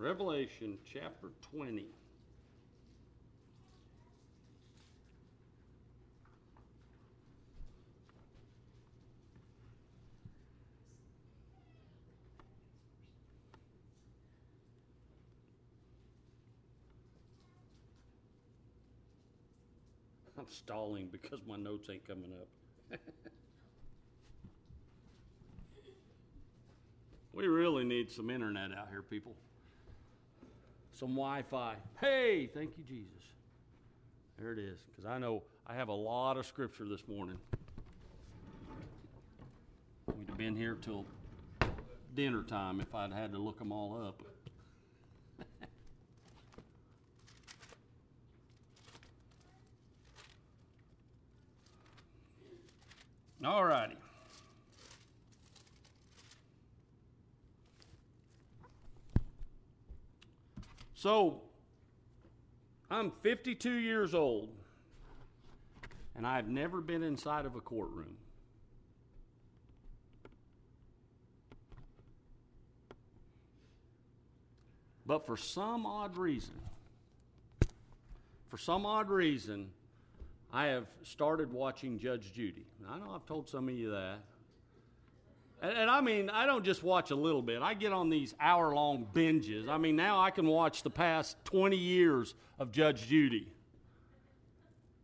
Revelation chapter 20. I'm stalling because my notes ain't coming up. we really need some internet out here, people. Some Wi Fi. Hey, thank you, Jesus. There it is. Because I know I have a lot of scripture this morning. We'd have been here till dinner time if I'd had to look them all up. All righty. So, I'm 52 years old, and I've never been inside of a courtroom. But for some odd reason, for some odd reason, I have started watching Judge Judy. I know I've told some of you that. And, and, I mean, I don't just watch a little bit. I get on these hour long binges. I mean, now I can watch the past 20 years of Judge Judy.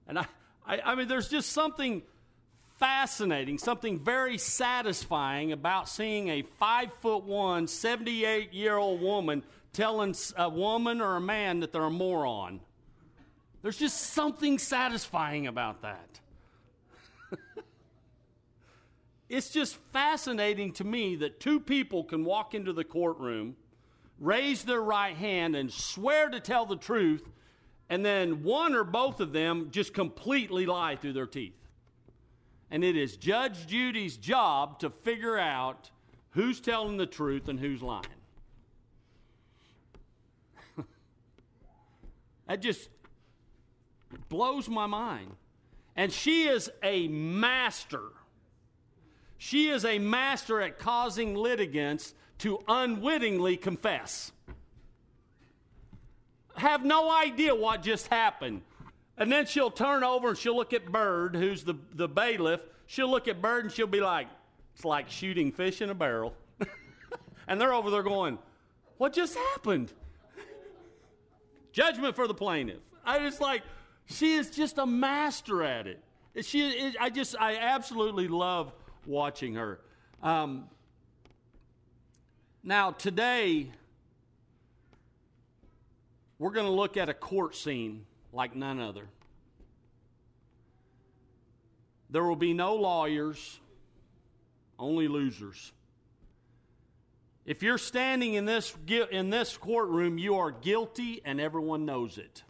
And I, I, I mean, there's just something fascinating, something very satisfying about seeing a five foot one, 78 year old woman telling a woman or a man that they're a moron. There's just something satisfying about that. It's just fascinating to me that two people can walk into the courtroom, raise their right hand, and swear to tell the truth, and then one or both of them just completely lie through their teeth. And it is Judge Judy's job to figure out who's telling the truth and who's lying. that just blows my mind. And she is a master. She is a master at causing litigants to unwittingly confess. Have no idea what just happened. And then she'll turn over and she'll look at Byrd, who's the, the bailiff. She'll look at Byrd and she'll be like, it's like shooting fish in a barrel. and they're over there going, what just happened? Judgment for the plaintiff. I just like, she is just a master at it. She, I just, I absolutely love watching her. Um, now, today, we're going to look at a court scene like none other. There will be no lawyers, only losers. If you're standing in this, in this courtroom, you are guilty and everyone knows it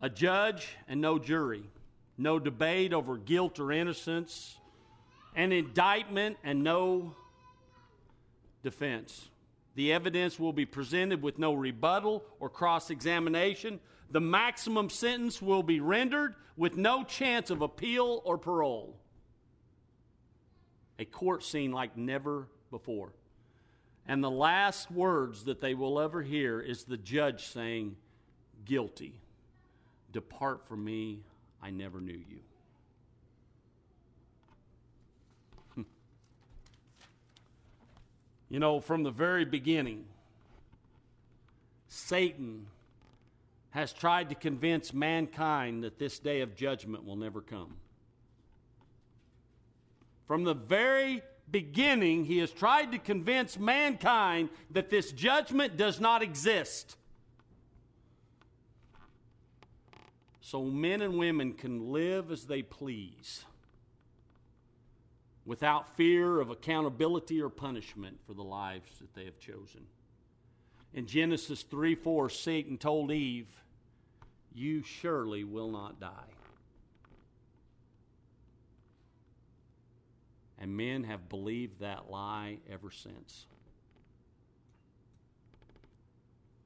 a judge and no jury, no debate over guilt or innocence, an indictment and no defense. The evidence will be presented with no rebuttal or cross examination. The maximum sentence will be rendered with no chance of appeal or parole. A court scene like never before. And the last words that they will ever hear is the judge saying, guilty. Depart from me, I never knew you. Hmm. you know, from the very beginning, Satan has tried to convince mankind that this day of judgment will never come. From the very beginning, he has tried to convince mankind that this judgment does not exist. So men and women can live as they please without fear of accountability or punishment for the lives that they have chosen. In Genesis 3 4, Satan told Eve, You surely will not die. And men have believed that lie ever since.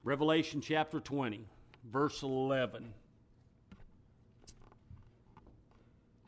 Revelation chapter 20, verse 11.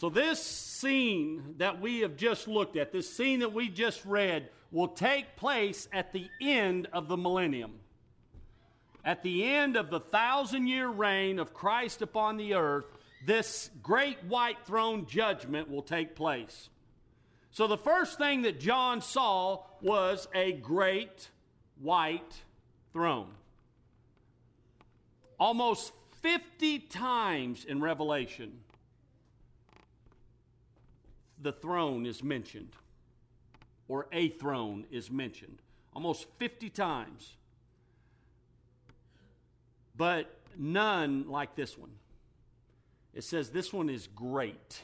So, this scene that we have just looked at, this scene that we just read, will take place at the end of the millennium. At the end of the thousand year reign of Christ upon the earth, this great white throne judgment will take place. So, the first thing that John saw was a great white throne. Almost 50 times in Revelation, the throne is mentioned, or a throne is mentioned, almost 50 times. But none like this one. It says this one is great.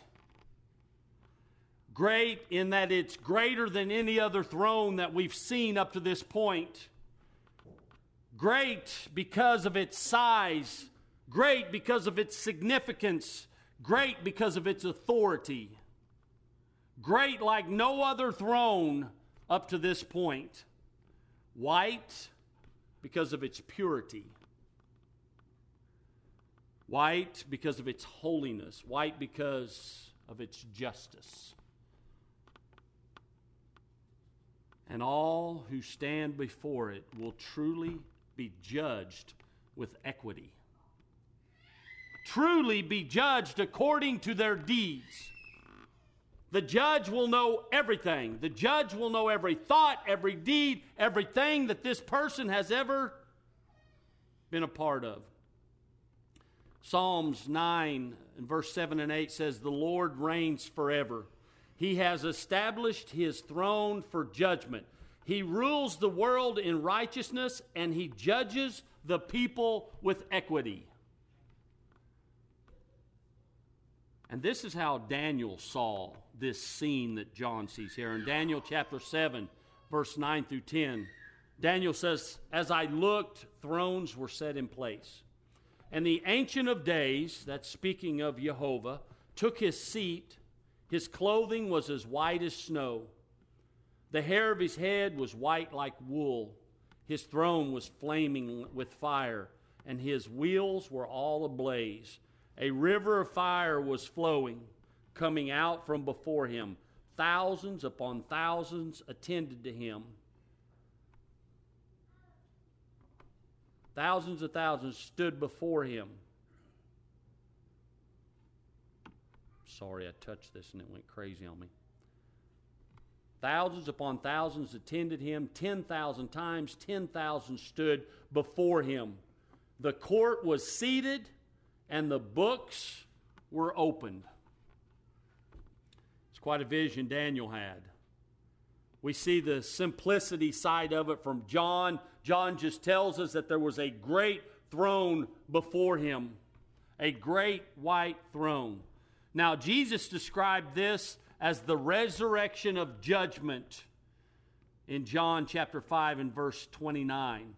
Great in that it's greater than any other throne that we've seen up to this point. Great because of its size. Great because of its significance. Great because of its authority great like no other throne up to this point. White because of its purity. White because of its holiness. White because of its justice. And all who stand before it will truly be judged with equity. Truly be judged according to their deeds. The judge will know everything. The judge will know every thought, every deed, everything that this person has ever been a part of. Psalms 9 and verse 7 and 8 says, The Lord reigns forever. He has established his throne for judgment. He rules the world in righteousness and he judges the people with equity. And this is how Daniel saw this scene that John sees here. In Daniel chapter 7, verse 9 through 10, Daniel says, As I looked, thrones were set in place. And the Ancient of Days, that's speaking of Jehovah, took his seat. His clothing was as white as snow. The hair of his head was white like wool. His throne was flaming with fire, and his wheels were all ablaze. A river of fire was flowing coming out from before him. Thousands upon thousands attended to him. Thousands of thousands stood before him. Sorry, I touched this and it went crazy on me. Thousands upon thousands attended him. 10,000 times 10,000 stood before him. The court was seated and the books were opened. It's quite a vision Daniel had. We see the simplicity side of it from John. John just tells us that there was a great throne before him, a great white throne. Now, Jesus described this as the resurrection of judgment in John chapter 5 and verse 29.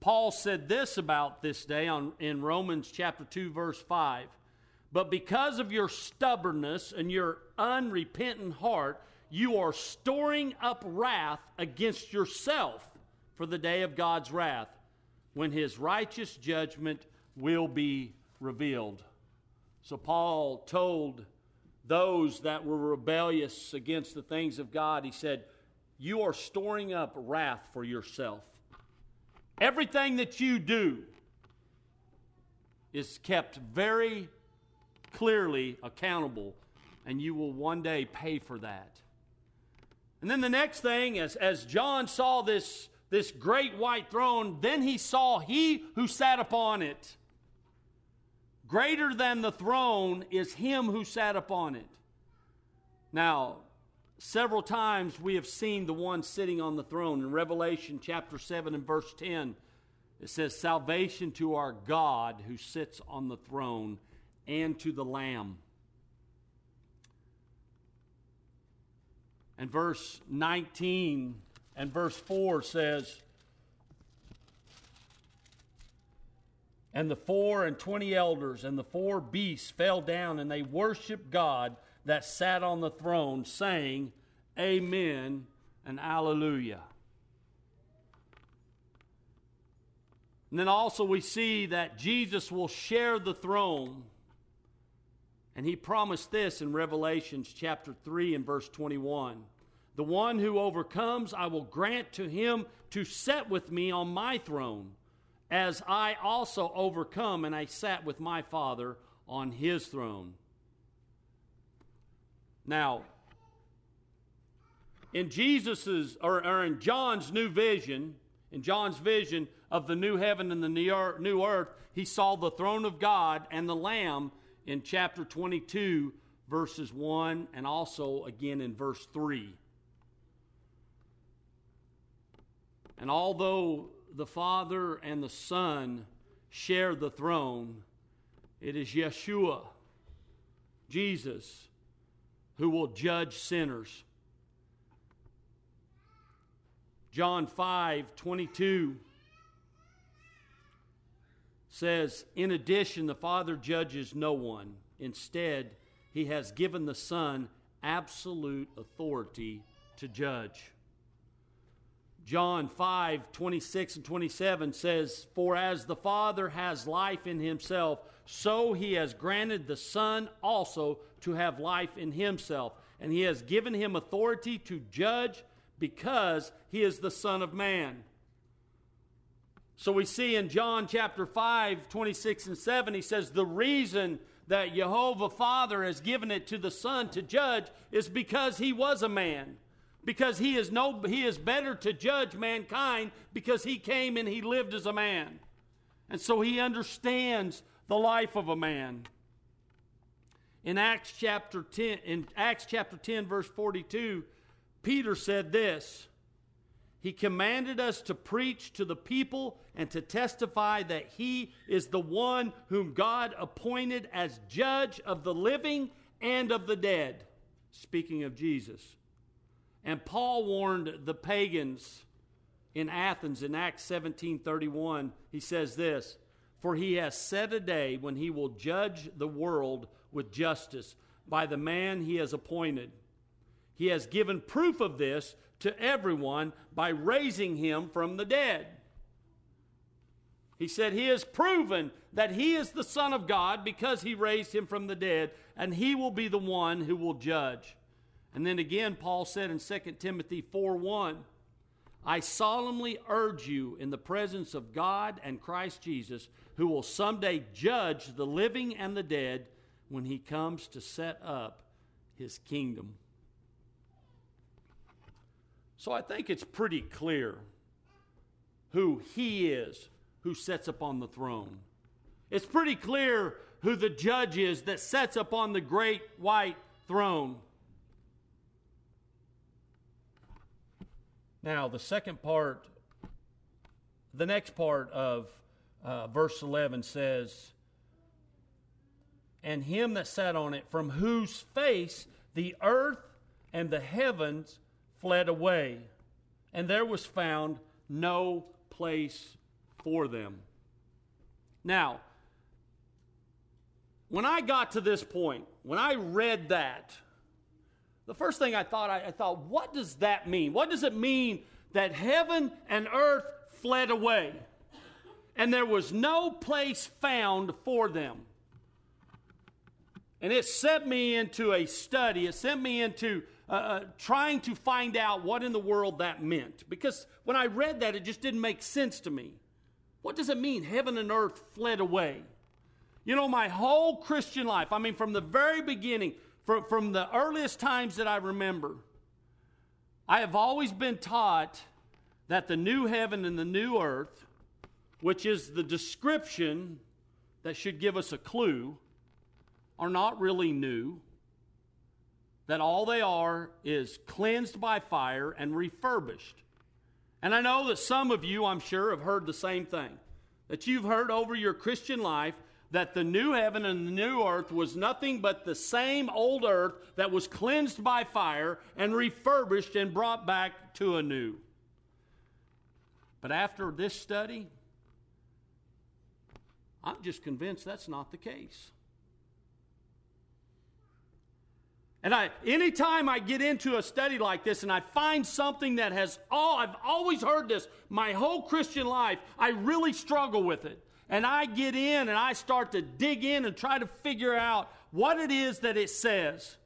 Paul said this about this day on, in Romans chapter 2, verse 5. But because of your stubbornness and your unrepentant heart, you are storing up wrath against yourself for the day of God's wrath, when his righteous judgment will be revealed. So Paul told those that were rebellious against the things of God, he said, You are storing up wrath for yourself. Everything that you do is kept very clearly accountable, and you will one day pay for that. And then the next thing, as, as John saw this this great white throne, then he saw he who sat upon it. Greater than the throne is him who sat upon it. Now, several times we have seen the one sitting on the throne. In Revelation chapter 7 and verse 10, it says, Salvation to our God who sits on the throne and to the Lamb. And verse 19 and verse 4 says, And the four and twenty elders and the four beasts fell down and they worshiped God that sat on the throne, saying, Amen and Alleluia. And then also we see that Jesus will share the throne. And he promised this in Revelations chapter 3 and verse 21. The one who overcomes, I will grant to him to sit with me on my throne, as I also overcome and I sat with my Father on his throne. Now, in Jesus's or, or in John's new vision, in John's vision of the new heaven and the new earth, he saw the throne of God and the Lamb in chapter 22, verses 1, and also again in verse 3. And although the Father and the Son share the throne, it is Yeshua, Jesus, who will judge sinners. John 5 22 says, In addition, the Father judges no one. Instead, he has given the Son absolute authority to judge. John 5 26 and 27 says, For as the Father has life in himself, so he has granted the Son also to have life in himself. And he has given him authority to judge because he is the Son of Man. So we see in John chapter 5, 26 and 7, he says, The reason that Jehovah Father has given it to the Son to judge is because he was a man because he is no he is better to judge mankind because he came and he lived as a man and so he understands the life of a man in acts chapter 10 in acts chapter 10 verse 42 peter said this he commanded us to preach to the people and to testify that he is the one whom god appointed as judge of the living and of the dead speaking of jesus and Paul warned the pagans in Athens in Acts 17:31. He says this, "For he has set a day when he will judge the world with justice by the man he has appointed. He has given proof of this to everyone by raising him from the dead." He said, He has proven that He is the Son of God because He raised Him from the dead, and He will be the one who will judge. And then again, Paul said in 2 Timothy 4 1, I solemnly urge you in the presence of God and Christ Jesus, who will someday judge the living and the dead when he comes to set up his kingdom. So I think it's pretty clear who he is who sets upon the throne. It's pretty clear who the judge is that sets upon the great white throne. Now, the second part, the next part of uh, verse 11 says, And him that sat on it, from whose face the earth and the heavens fled away, and there was found no place for them. Now, when I got to this point, when I read that, the first thing I thought, I, I thought, what does that mean? What does it mean that heaven and earth fled away and there was no place found for them? And it sent me into a study, it sent me into uh, uh, trying to find out what in the world that meant. Because when I read that, it just didn't make sense to me. What does it mean, heaven and earth fled away? You know, my whole Christian life, I mean, from the very beginning, from, from the earliest times that I remember, I have always been taught that the new heaven and the new earth, which is the description that should give us a clue, are not really new. That all they are is cleansed by fire and refurbished. And I know that some of you, I'm sure, have heard the same thing. That you've heard over your Christian life that the new heaven and the new earth was nothing but the same old earth that was cleansed by fire and refurbished and brought back to a new. But after this study, I'm just convinced that's not the case. And I, anytime I get into a study like this and I find something that has all, I've always heard this my whole Christian life, I really struggle with it. And I get in and I start to dig in and try to figure out what it is that it says.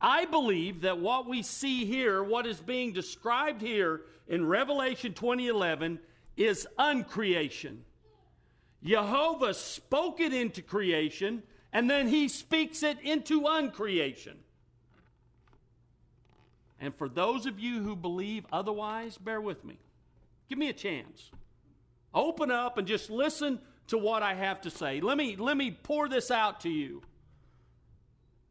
I believe that what we see here, what is being described here in Revelation 2011, is uncreation. Jehovah spoke it into creation, and then he speaks it into uncreation. And for those of you who believe otherwise, bear with me. Give me a chance. Open up and just listen to what I have to say. Let me, let me pour this out to you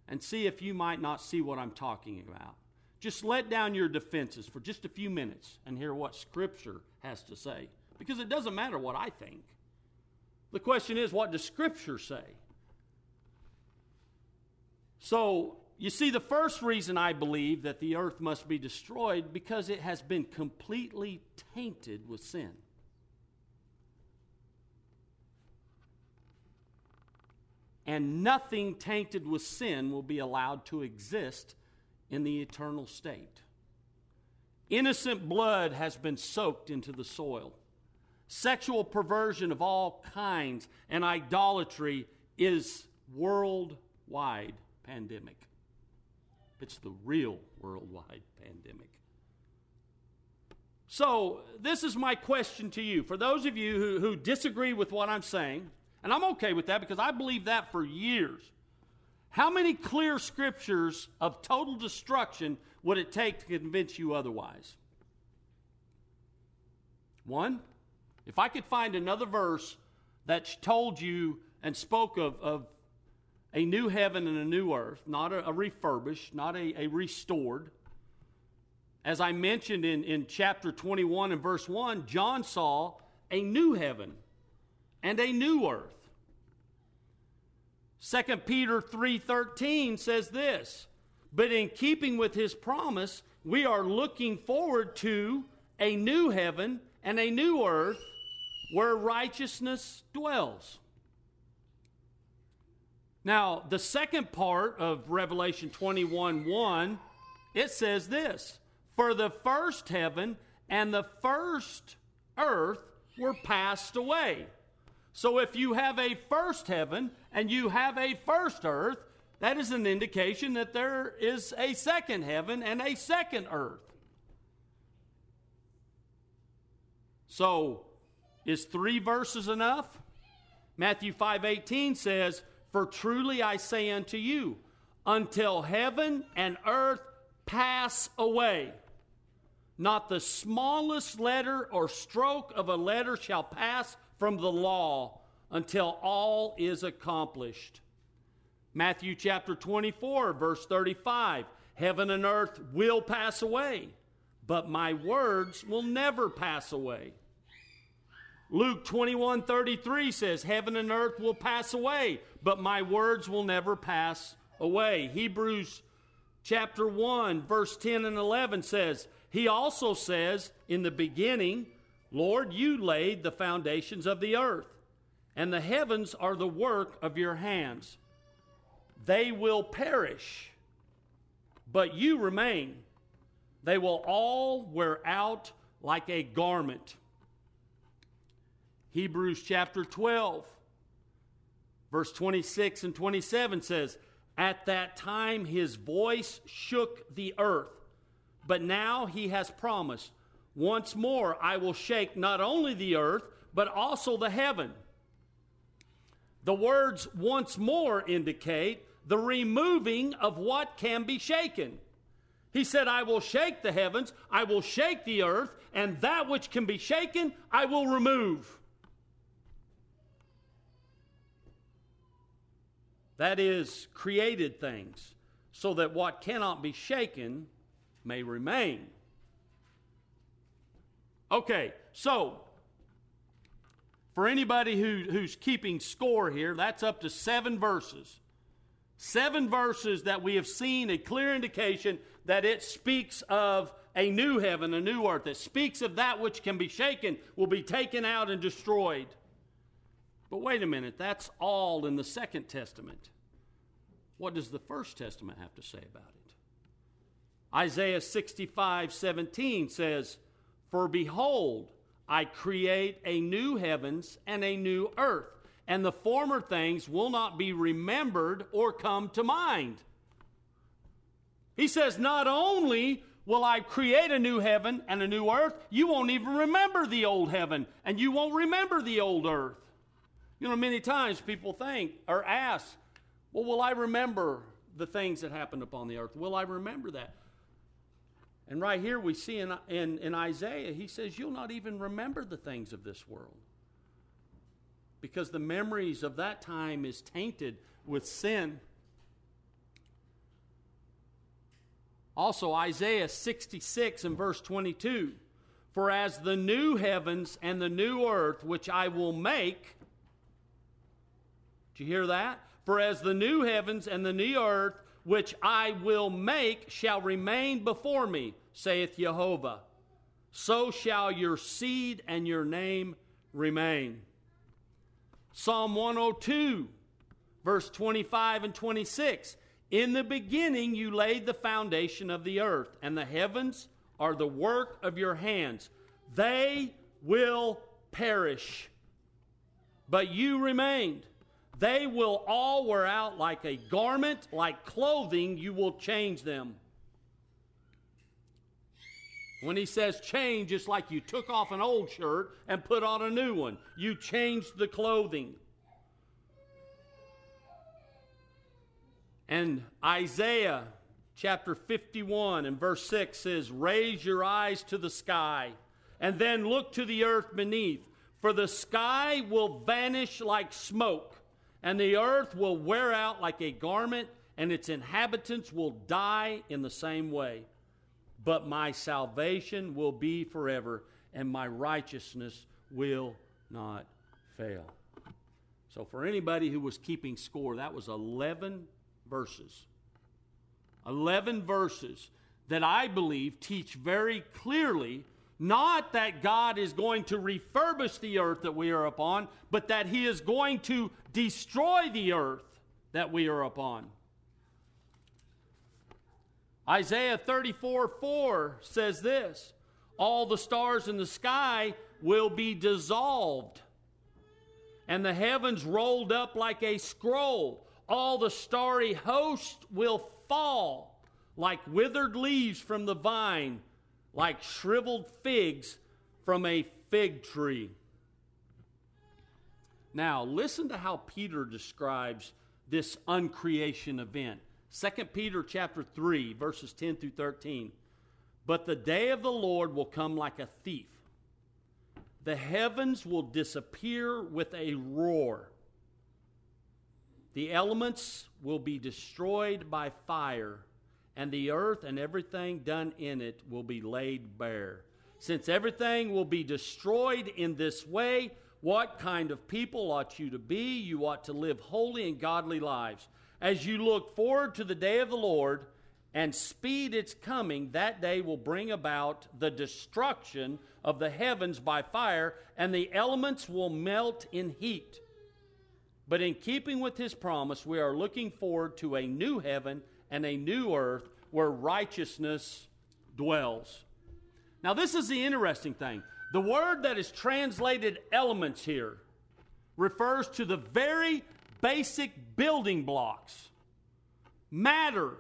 and see if you might not see what I'm talking about. Just let down your defenses for just a few minutes and hear what Scripture has to say. Because it doesn't matter what I think. The question is, what does Scripture say? So, you see, the first reason I believe that the earth must be destroyed because it has been completely tainted with sin. And nothing tainted with sin will be allowed to exist in the eternal state. Innocent blood has been soaked into the soil. Sexual perversion of all kinds and idolatry is worldwide pandemic. It's the real worldwide pandemic. So, this is my question to you. For those of you who, who disagree with what I'm saying, and I'm okay with that because I believe that for years. How many clear scriptures of total destruction would it take to convince you otherwise? One. If I could find another verse that told you and spoke of, of a new heaven and a new earth, not a, a refurbished, not a, a restored. As I mentioned in, in chapter 21 and verse 1, John saw a new heaven and a new earth. 2 Peter 3:13 says this, but in keeping with his promise, we are looking forward to a new heaven and a new earth where righteousness dwells. Now, the second part of Revelation 21 1, it says this For the first heaven and the first earth were passed away. So if you have a first heaven and you have a first earth, that is an indication that there is a second heaven and a second earth. So, is 3 verses enough? Matthew 5:18 says, "For truly I say unto you, until heaven and earth pass away, not the smallest letter or stroke of a letter shall pass from the law until all is accomplished. Matthew chapter 24, verse 35 Heaven and earth will pass away, but my words will never pass away. Luke 21 33 says, Heaven and earth will pass away, but my words will never pass away. Hebrews chapter 1, verse 10 and 11 says, He also says, In the beginning, Lord, you laid the foundations of the earth, and the heavens are the work of your hands. They will perish, but you remain. They will all wear out like a garment. Hebrews chapter 12, verse 26 and 27 says, At that time his voice shook the earth, but now he has promised once more, I will shake not only the earth, but also the heaven. The words once more indicate the removing of what can be shaken. He said, I will shake the heavens, I will shake the earth, and that which can be shaken, I will remove. That is, created things, so that what cannot be shaken may remain. Okay, so for anybody who, who's keeping score here, that's up to seven verses. Seven verses that we have seen a clear indication that it speaks of a new heaven, a new earth. It speaks of that which can be shaken, will be taken out and destroyed. But wait a minute, that's all in the Second Testament. What does the First Testament have to say about it? Isaiah 65 17 says, For behold, I create a new heavens and a new earth, and the former things will not be remembered or come to mind. He says, Not only will I create a new heaven and a new earth, you won't even remember the old heaven and you won't remember the old earth. You know, many times people think or ask, Well, will I remember the things that happened upon the earth? Will I remember that? And right here we see in, in, in Isaiah, he says, You'll not even remember the things of this world. Because the memories of that time is tainted with sin. Also, Isaiah 66 and verse 22 For as the new heavens and the new earth which I will make, did you hear that? For as the new heavens and the new earth which I will make shall remain before me, saith Jehovah, so shall your seed and your name remain. Psalm 102, verse 25 and 26. In the beginning, you laid the foundation of the earth, and the heavens are the work of your hands. They will perish, but you remained. They will all wear out like a garment, like clothing, you will change them. When he says change, it's like you took off an old shirt and put on a new one. You changed the clothing. And Isaiah chapter 51 and verse 6 says, Raise your eyes to the sky, and then look to the earth beneath, for the sky will vanish like smoke, and the earth will wear out like a garment, and its inhabitants will die in the same way. But my salvation will be forever, and my righteousness will not fail. So, for anybody who was keeping score, that was 11 verses. 11 verses that I believe teach very clearly not that God is going to refurbish the earth that we are upon, but that He is going to destroy the earth that we are upon. Isaiah 34 4 says this All the stars in the sky will be dissolved, and the heavens rolled up like a scroll all the starry host will fall like withered leaves from the vine, like shriveled figs from a fig tree. Now, listen to how Peter describes this uncreation event. 2 Peter chapter 3 verses 10 through 13. But the day of the Lord will come like a thief. The heavens will disappear with a roar the elements will be destroyed by fire, and the earth and everything done in it will be laid bare. Since everything will be destroyed in this way, what kind of people ought you to be? You ought to live holy and godly lives. As you look forward to the day of the Lord and speed its coming, that day will bring about the destruction of the heavens by fire, and the elements will melt in heat. But in keeping with his promise, we are looking forward to a new heaven and a new earth where righteousness dwells. Now, this is the interesting thing. The word that is translated elements here refers to the very basic building blocks matter,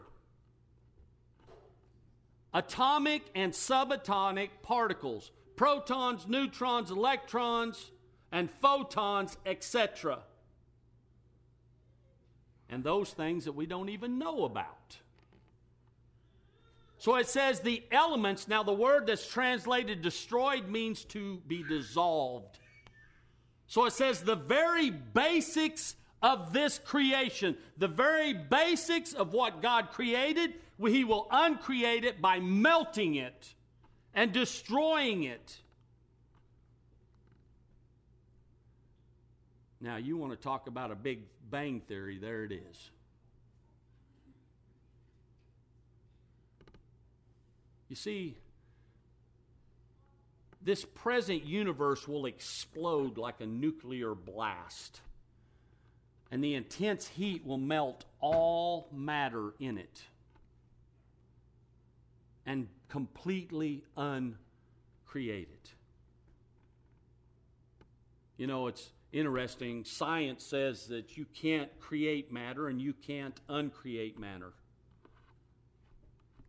atomic and subatomic particles, protons, neutrons, electrons, and photons, etc and those things that we don't even know about. So it says the elements. Now, the word that's translated destroyed means to be dissolved. So it says the very basics of this creation, the very basics of what God created, He will uncreate it by melting it and destroying it. Now, you want to talk about a big bang theory, there it is. You see, this present universe will explode like a nuclear blast, and the intense heat will melt all matter in it and completely uncreate it. You know, it's interesting. Science says that you can't create matter and you can't uncreate matter.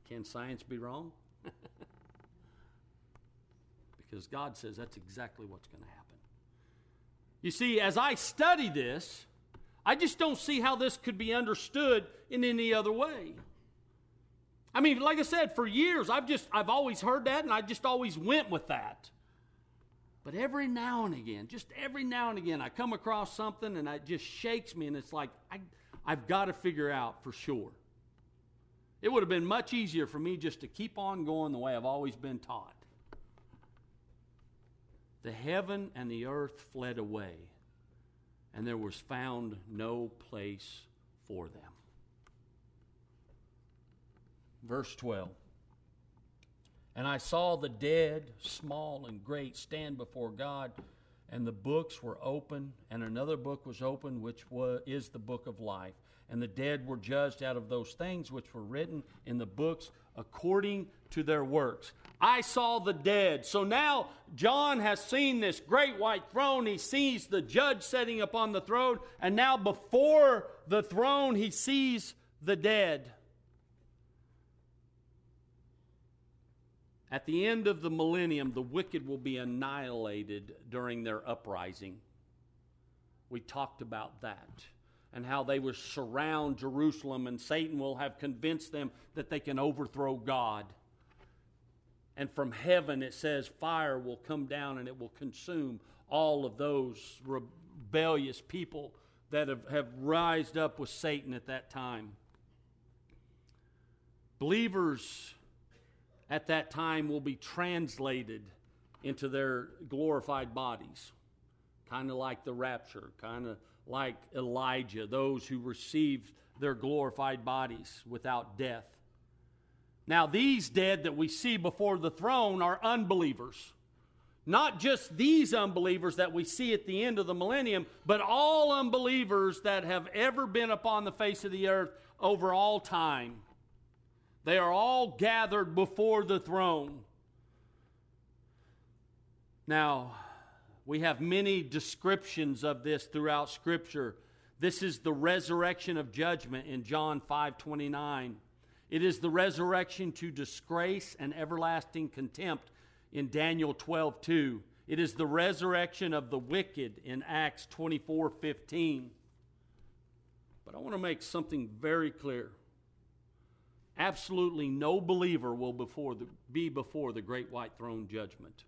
Can science be wrong? because God says that's exactly what's going to happen. You see, as I study this, I just don't see how this could be understood in any other way. I mean, like I said, for years I've just I've always heard that and I just always went with that. But every now and again, just every now and again, I come across something and it just shakes me and it's like I I've got to figure out for sure. It would have been much easier for me just to keep on going the way I've always been taught. The heaven and the earth fled away, and there was found no place for them. Verse 12. And I saw the dead, small and great, stand before God, and the books were open, and another book was open, which was, is the book of life and the dead were judged out of those things which were written in the books according to their works. I saw the dead. So now John has seen this great white throne. He sees the judge sitting upon the throne. And now before the throne, he sees the dead. At the end of the millennium, the wicked will be annihilated during their uprising. We talked about that and how they will surround Jerusalem, and Satan will have convinced them that they can overthrow God. And from heaven, it says, fire will come down and it will consume all of those rebellious people that have, have rised up with Satan at that time. Believers at that time will be translated into their glorified bodies, kind of like the rapture, kind of like Elijah, those who received their glorified bodies without death. Now, these dead that we see before the throne are unbelievers. Not just these unbelievers that we see at the end of the millennium, but all unbelievers that have ever been upon the face of the earth over all time. They are all gathered before the throne. Now, we have many descriptions of this throughout Scripture. This is the resurrection of judgment in John 5 29. It is the resurrection to disgrace and everlasting contempt in Daniel 12 2. It is the resurrection of the wicked in Acts 24 15. But I want to make something very clear. Absolutely no believer will before the, be before the great white throne judgment.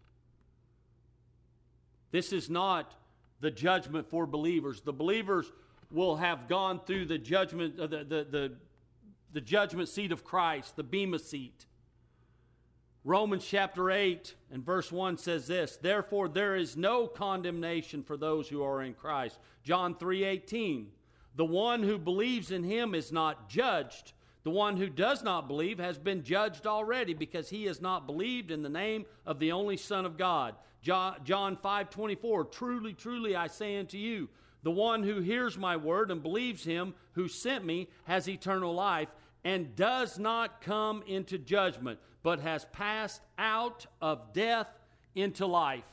This is not the judgment for believers. The believers will have gone through the judgment, uh, the, the, the, the judgment seat of Christ, the Bema seat. Romans chapter 8 and verse 1 says this, therefore there is no condemnation for those who are in Christ. John 3:18. The one who believes in him is not judged. The one who does not believe has been judged already because he has not believed in the name of the only son of God. John 5 24, truly, truly, I say unto you, the one who hears my word and believes him who sent me has eternal life and does not come into judgment, but has passed out of death into life.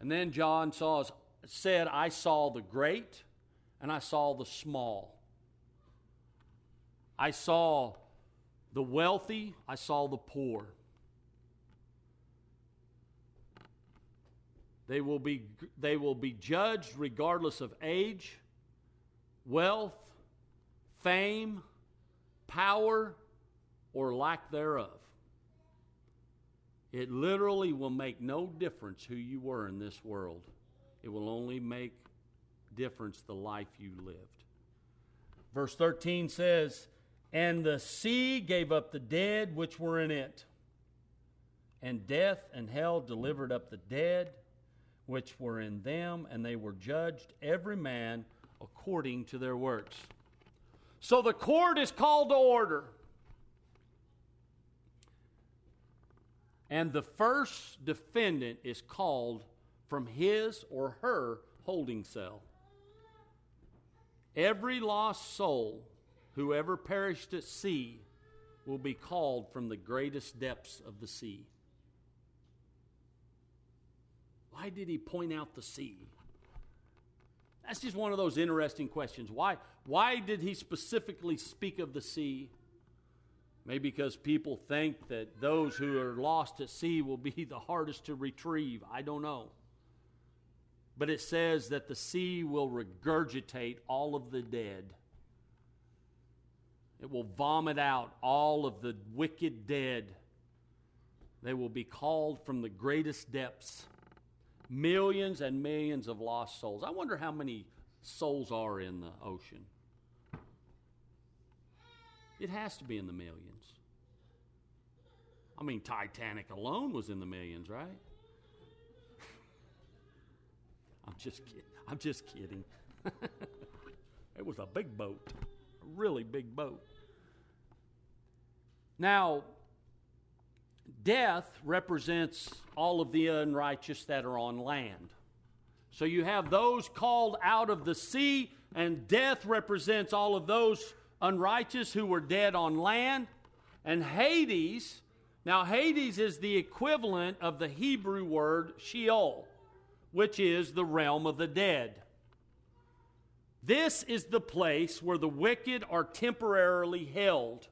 And then John saw, said, I saw the great and I saw the small. I saw the wealthy, I saw the poor. They will be, they will be judged regardless of age, wealth, fame, power, or lack thereof. It literally will make no difference who you were in this world. It will only make difference the life you lived. Verse 13 says, And the sea gave up the dead which were in it, and death and hell delivered up the dead which were in them, and they were judged every man according to their works. So the court is called to order. And the first defendant is called from his or her holding cell. Every lost soul, whoever perished at sea, will be called from the greatest depths of the sea. Why did he point out the sea? That's just one of those interesting questions. Why, why did he specifically speak of the sea? Maybe because people think that those who are lost at sea will be the hardest to retrieve. I don't know. But it says that the sea will regurgitate all of the dead. It will vomit out all of the wicked dead. They will be called from the greatest depths. Millions and millions of lost souls. I wonder how many souls are in the ocean. It has to be in the millions. I mean, Titanic alone was in the millions, right? I'm just kidding. I'm just kidding. it was a big boat, a really big boat. Now, death represents all of the unrighteous that are on land. So you have those called out of the sea, and death represents all of those unrighteous who were dead on land, and Hades. Now, Hades is the equivalent of the Hebrew word Sheol, which is the realm of the dead. This is the place where the wicked are temporarily held.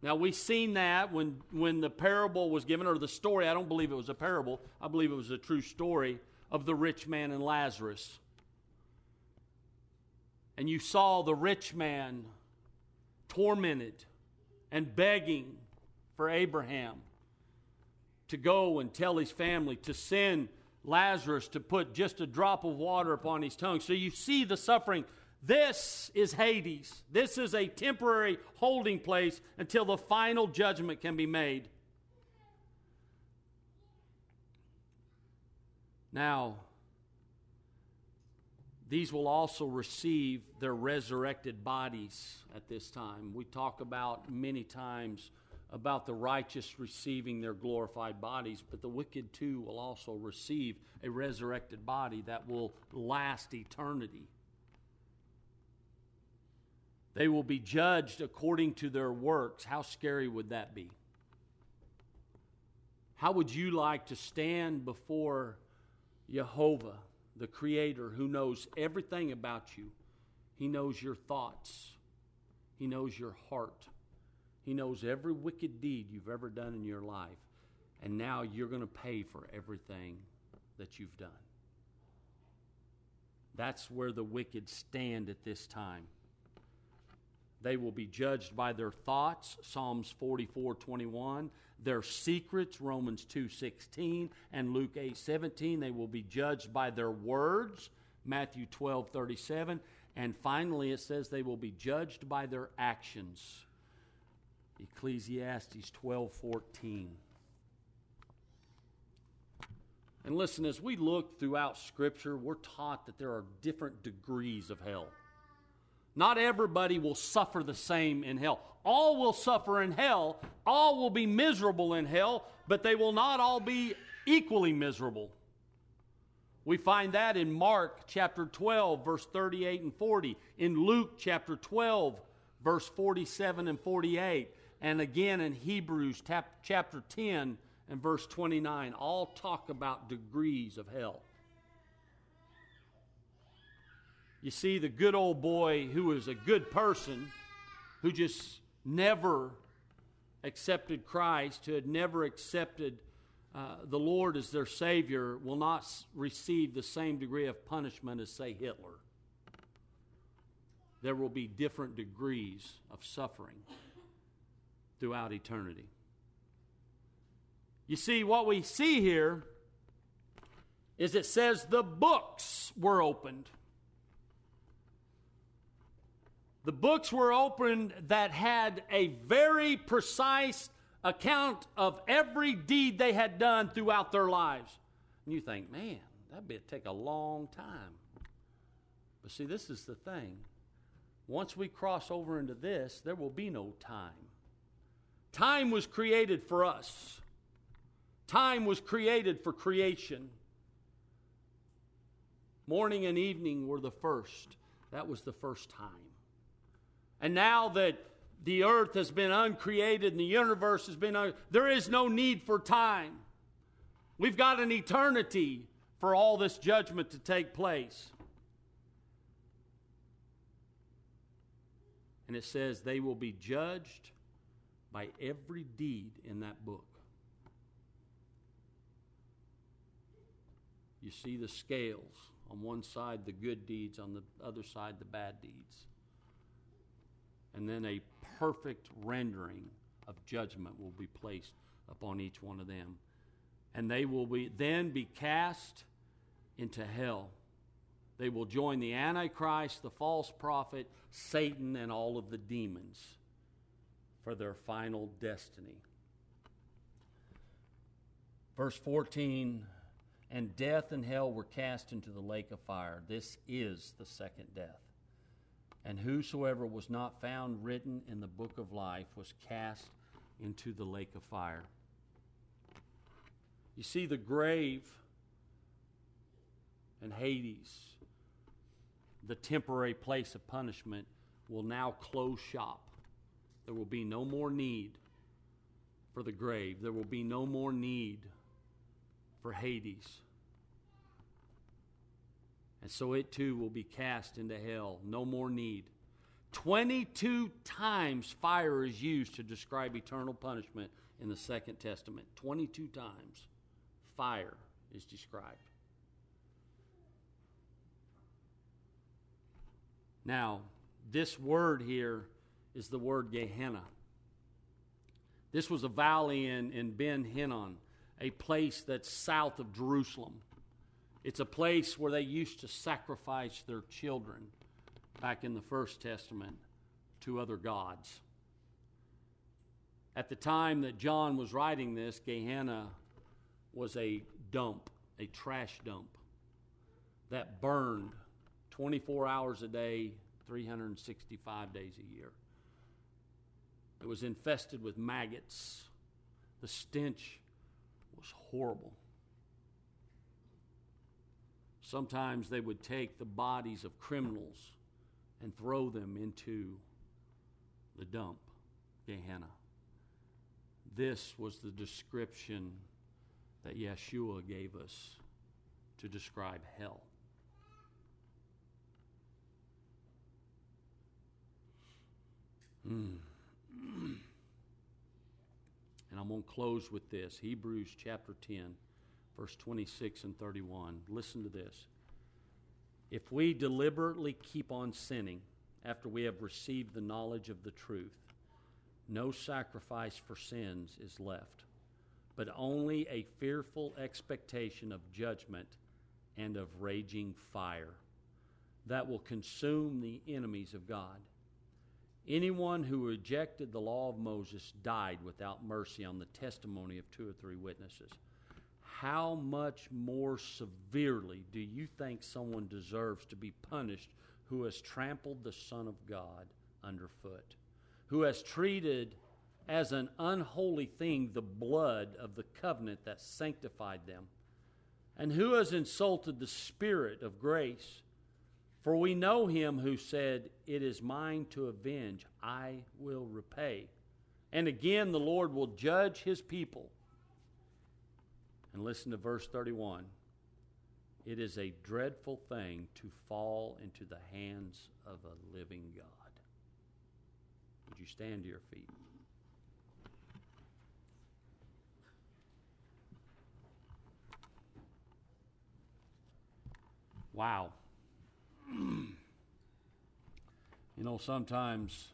Now, we've seen that when, when the parable was given, or the story, I don't believe it was a parable, I believe it was a true story of the rich man and Lazarus. And you saw the rich man tormented and begging for Abraham to go and tell his family to send Lazarus to put just a drop of water upon his tongue. So you see the suffering. This is Hades. This is a temporary holding place until the final judgment can be made. Now, these will also receive their resurrected bodies at this time. We talk about many times about the righteous receiving their glorified bodies, but the wicked too will also receive a resurrected body that will last eternity. They will be judged according to their works. How scary would that be? How would you like to stand before Jehovah? the Creator who knows everything about you. He knows your thoughts, He knows your heart, He knows every wicked deed you've ever done in your life. And now you're going to pay for everything that you've done. That's where the wicked stand at this time. They will be judged by their thoughts, Psalms 44 21. Their secrets, Romans 2 16 and Luke 8 17. They will be judged by their words, Matthew 12 37. And finally, it says they will be judged by their actions, Ecclesiastes 12 14. And listen, as we look throughout Scripture, we're taught that there are different degrees of hell. Not everybody will suffer the same in hell. All will suffer in hell, all will be miserable in hell, but they will not all be equally miserable. We find that in Mark chapter 12, verse 38 and 40, in Luke chapter 12, verse 47 and 48, and again in Hebrews chapter 10 and verse 29. All talk about degrees of hell. You see, the good old boy who was a good person, who just never accepted Christ, who had never accepted uh, the Lord as their Savior, will not receive the same degree of punishment as, say, Hitler. There will be different degrees of suffering. throughout eternity. You see, what we see here is it says the books were opened. The books were opened that had a very precise account of every deed they had done throughout their lives. And you think, man, that'd be, take a long time. But see, this is the thing. Once we cross over into this, there will be no time. Time was created for us, time was created for creation. Morning and evening were the first. That was the first time. And now that the earth has been uncreated and the universe has been, un- there is no need for time. We've got an eternity for all this judgment to take place. And it says they will be judged by every deed in that book. You see the scales. On one side, the good deeds, on the other side, the bad deeds. And then a perfect rendering of judgment will be placed upon each one of them. And they will be, then be cast into hell. They will join the Antichrist, the false prophet, Satan, and all of the demons for their final destiny. Verse 14 And death and hell were cast into the lake of fire. This is the second death. And whosoever was not found written in the book of life was cast into the lake of fire. You see, the grave and Hades, the temporary place of punishment, will now close shop. There will be no more need for the grave, there will be no more need for Hades. And so it too will be cast into hell. No more need. 22 times fire is used to describe eternal punishment in the Second Testament. 22 times fire is described. Now, this word here is the word Gehenna. This was a valley in, in Ben Hinnom, a place that's south of Jerusalem. It's a place where they used to sacrifice their children back in the First Testament to other gods. At the time that John was writing this, Gehenna was a dump, a trash dump that burned 24 hours a day, 365 days a year. It was infested with maggots. The stench was horrible. Sometimes they would take the bodies of criminals and throw them into the dump, Gehenna. This was the description that Yeshua gave us to describe hell. Mm. and I'm going to close with this Hebrews chapter 10 verse 26 and 31. Listen to this. If we deliberately keep on sinning after we have received the knowledge of the truth, no sacrifice for sins is left, but only a fearful expectation of judgment and of raging fire that will consume the enemies of God. Anyone who rejected the law of Moses died without mercy on the testimony of two or three witnesses how much more severely do you think someone deserves to be punished who has trampled the Son of God underfoot, who has treated as an unholy thing the blood of the covenant that sanctified them, and who has insulted the Spirit of grace? For we know him who said, It is mine to avenge, I will repay. And again, the Lord will judge his people. And listen to verse 31. It is a dreadful thing to fall into the hands of a living God. Would you stand to your feet? Wow. you know, sometimes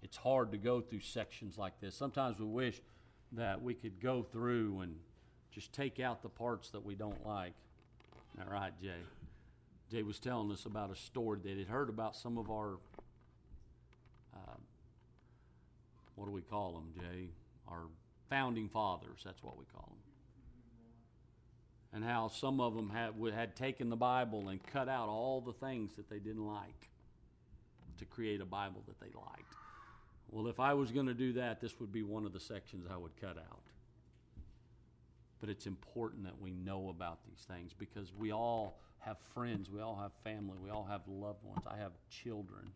it's hard to go through sections like this. Sometimes we wish that we could go through and just take out the parts that we don't like. All right, Jay. Jay was telling us about a story that he'd heard about some of our, uh, what do we call them, Jay? Our founding fathers, that's what we call them. And how some of them had, had taken the Bible and cut out all the things that they didn't like to create a Bible that they liked. Well, if I was going to do that, this would be one of the sections I would cut out. But it's important that we know about these things because we all have friends, we all have family, we all have loved ones. I have children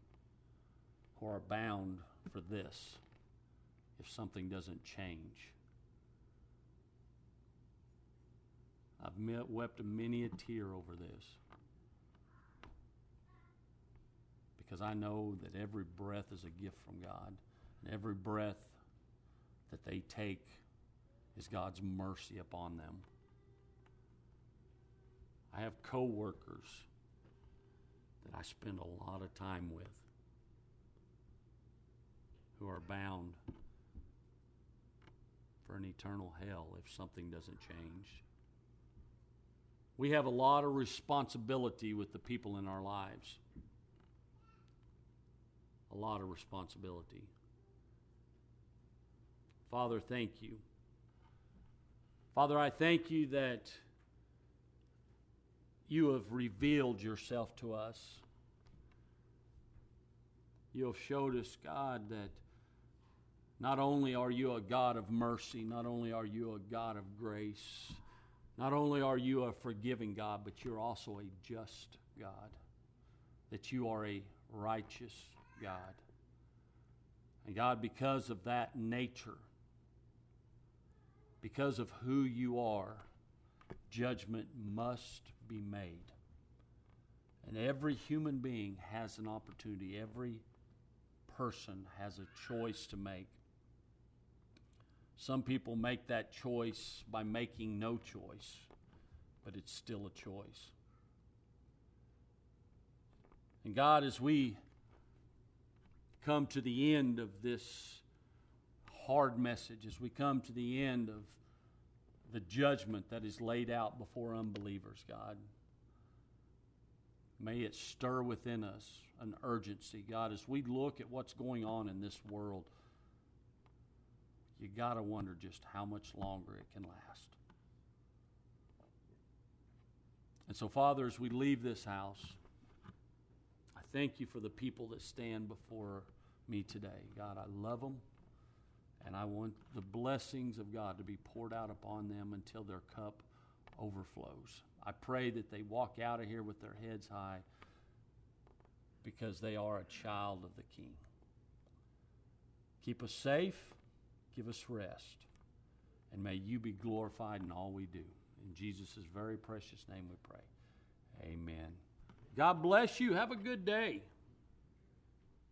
who are bound for this if something doesn't change. I've met, wept many a tear over this because I know that every breath is a gift from God, and every breath that they take is God's mercy upon them. I have coworkers that I spend a lot of time with who are bound for an eternal hell if something doesn't change. We have a lot of responsibility with the people in our lives. A lot of responsibility. Father, thank you. Father, I thank you that you have revealed yourself to us. You have showed us, God, that not only are you a God of mercy, not only are you a God of grace, not only are you a forgiving God, but you're also a just God, that you are a righteous God. And God, because of that nature, because of who you are, judgment must be made. And every human being has an opportunity, every person has a choice to make. Some people make that choice by making no choice, but it's still a choice. And God, as we come to the end of this hard message, as we come to the end of the judgment that is laid out before unbelievers, God. May it stir within us an urgency, God, as we look at what's going on in this world. You got to wonder just how much longer it can last. And so, Father, as we leave this house, I thank you for the people that stand before me today. God, I love them. And I want the blessings of God to be poured out upon them until their cup overflows. I pray that they walk out of here with their heads high because they are a child of the King. Keep us safe, give us rest, and may you be glorified in all we do. In Jesus' very precious name we pray. Amen. God bless you. Have a good day.